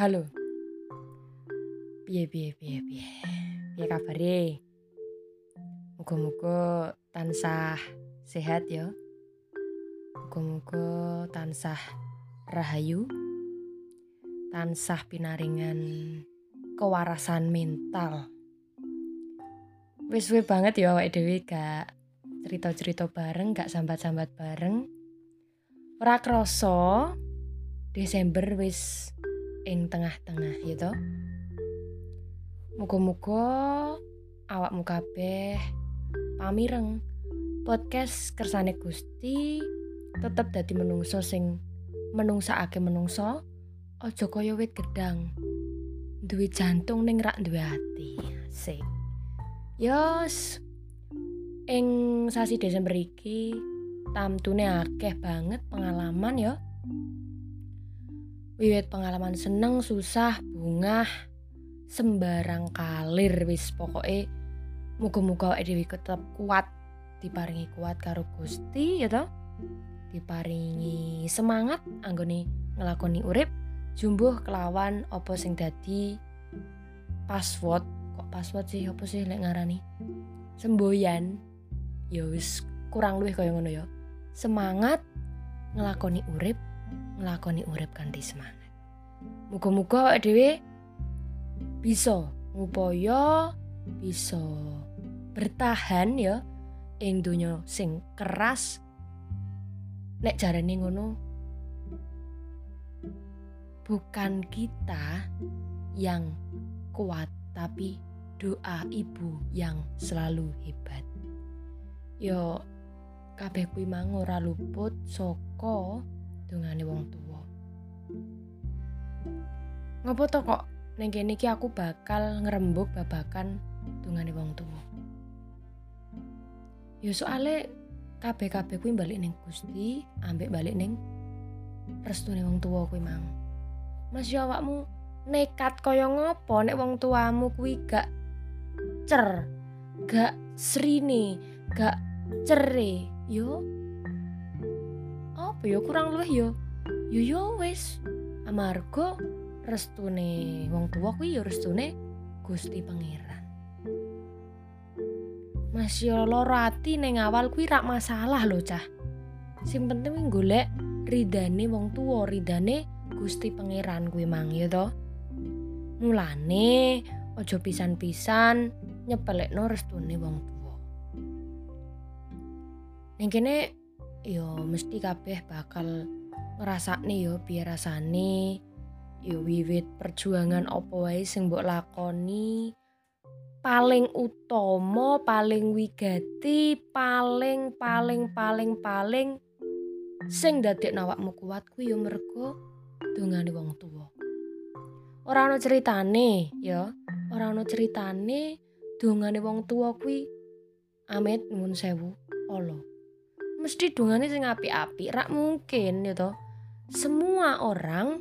Halo. Piye piye piye piye. Piye kabare? Muga-muga tansah sehat ya. Muga-muga tansah rahayu. Tansah pinaringan kewarasan mental. Wis suwe banget ya awake dhewe gak cerita-cerita bareng, gak sambat-sambat bareng. Ora krasa Desember wis ing tengah-tengah ya toh. Muga-muga awakmu kabeh pamireng. Podcast kersane Gusti tetep dadi menungso sing menungsakake menungso aja kaya wit gedang. Duwe jantung ning rak duwe ati sik yos ing sasi Desember iki tamtune akeh banget pengalaman ya wiwit pengalaman seneng susah bungah sembarang kalir wis. Pokoke muga-muga awake tetep kuat diparingi kuat karo Gusti ya toh? Diparingi semangat anggone ngelakoni urip jumbuh kelawan opo sing dadi password. Kok password sih opo sih lek ngarani? Semboyan. Ya wis kurang luwih kaya ngono ya. Semangat ngelakoni urip ngelakoni urip kanthi semangat. Muga-muga awake dhewe bisa ngupaya bisa bertahan ya ing donya sing keras. Nek jarane ngono bukan kita yang kuat tapi doa ibu yang selalu hebat. Yo kabeh kuwi mang ora luput saka dongane wong tua ngopo to kok? Ning kene iki aku bakal ngerembug babakan dongane wong tua yo soale kabeh-kabeh kuwi balik ning Gusti ambek balik ning restune wong tua kuwi mang. Mas yo awakmu nekat kaya ngopo nek wong tuamu kuwi gak cer gak srine gak cere yo apa yo kurang luwih yo yo yo wis. Amarga restune wong tua kuwi yo restune Gusti Pangeran. Mas yo loro ati ning awal kuwi rak masalah lho cah. Sing penting kuwi golek ridane wong tua ridane Gusti Pangeran kuwi mang ya to. Mulane aja pisan-pisan nyepelekno restune wong tua ning kene yo mesti kabeh bakal ngrasakne yo piye rasane? Yo wiwit perjuangan opo wae sing mbok lakoni? Paling utama paling wigati paling paling paling paling sing dadekno awakmu kuat kuwi yo mergo dongane wong tua ora ana ceritane ya ora ana ceritane dongane wong tua kuwi. Amit nuwun sewu. Allah mesti dongane sing apik-apik rak mungkin ya toh. Semua orang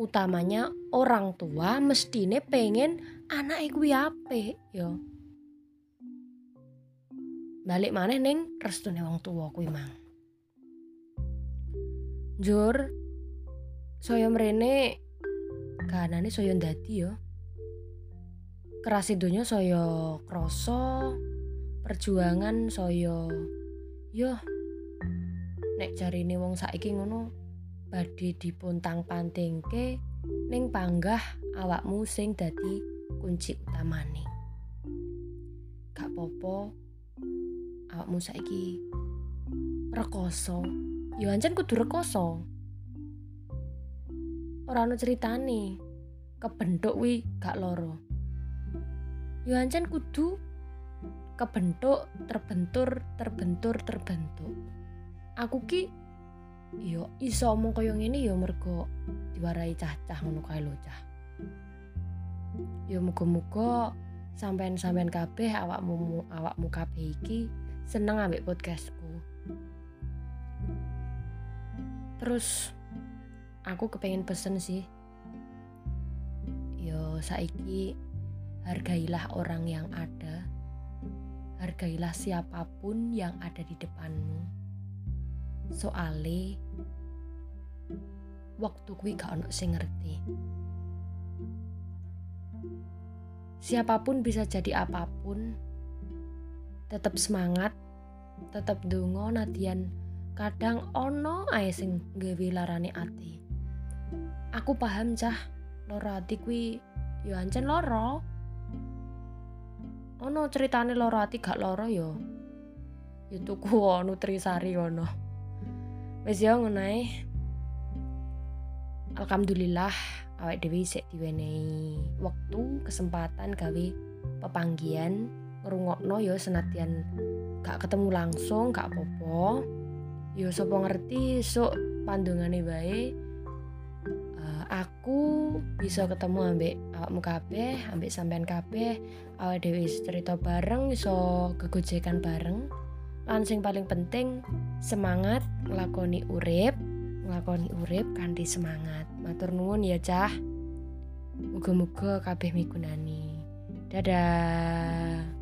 utamanya orang tua mestine pengen anak kuwi apik ya. Balik maneh ning restune wong tua kuwi mang. Jur saya mrene kanane saya ndadi ya. Keras donya saya krasa perjuangan saya yo. Nek jarine wong saiki ngono badhe dipuntang pantingke ning panggah awakmu sing dadi kunci utamane. Gak popo awakmu saiki rekoso. Yo ancen kudu rekoso. Ora ana ceritane. Kebentuk wi gak loro yo ancen kudu kebentuk terbentur terbentur terbentuk. Aku ki yo iso omong kaya ngene yo mergo diwarai cah-cah ngono kae lho cah. Yo muga-muga sampean-sampean kabeh awakmu awakmu kabeh iki seneng ambek podcastku. Terus aku kepengen pesen sih yo saiki hargailah orang yang ada hargailah siapa pun yang ada di depanmu. Soale waktu kuwi gak ono sing ngerti. Siapa pun bisa jadi apa pun tetap semangat tetap dungo nadian. Kadang ono ae sing gawe larane ati. Aku paham cah. Loro ati kuwi yo ancen loro ono ceritane loro ati gak loro yo yo tuku nutrisari ono wis yo ngono Alhamdulillah awake dhewe sik diwenehi wektu kesempatan gawe pepanggian ngrungokno yo senatian gak ketemu langsung gak apa-apa. Yo sapa ngerti sok pandungane bae aku bisa ketemu ambek awakmu kabeh ambek sampean kabeh. Awake dhewe cerita bareng iso gegojekan bareng. Lan sing paling penting semangat nglakoni urip nglakoni urip kanthi semangat. Matur nuwun ya cah. Muga-muga kabeh migunani. Dadah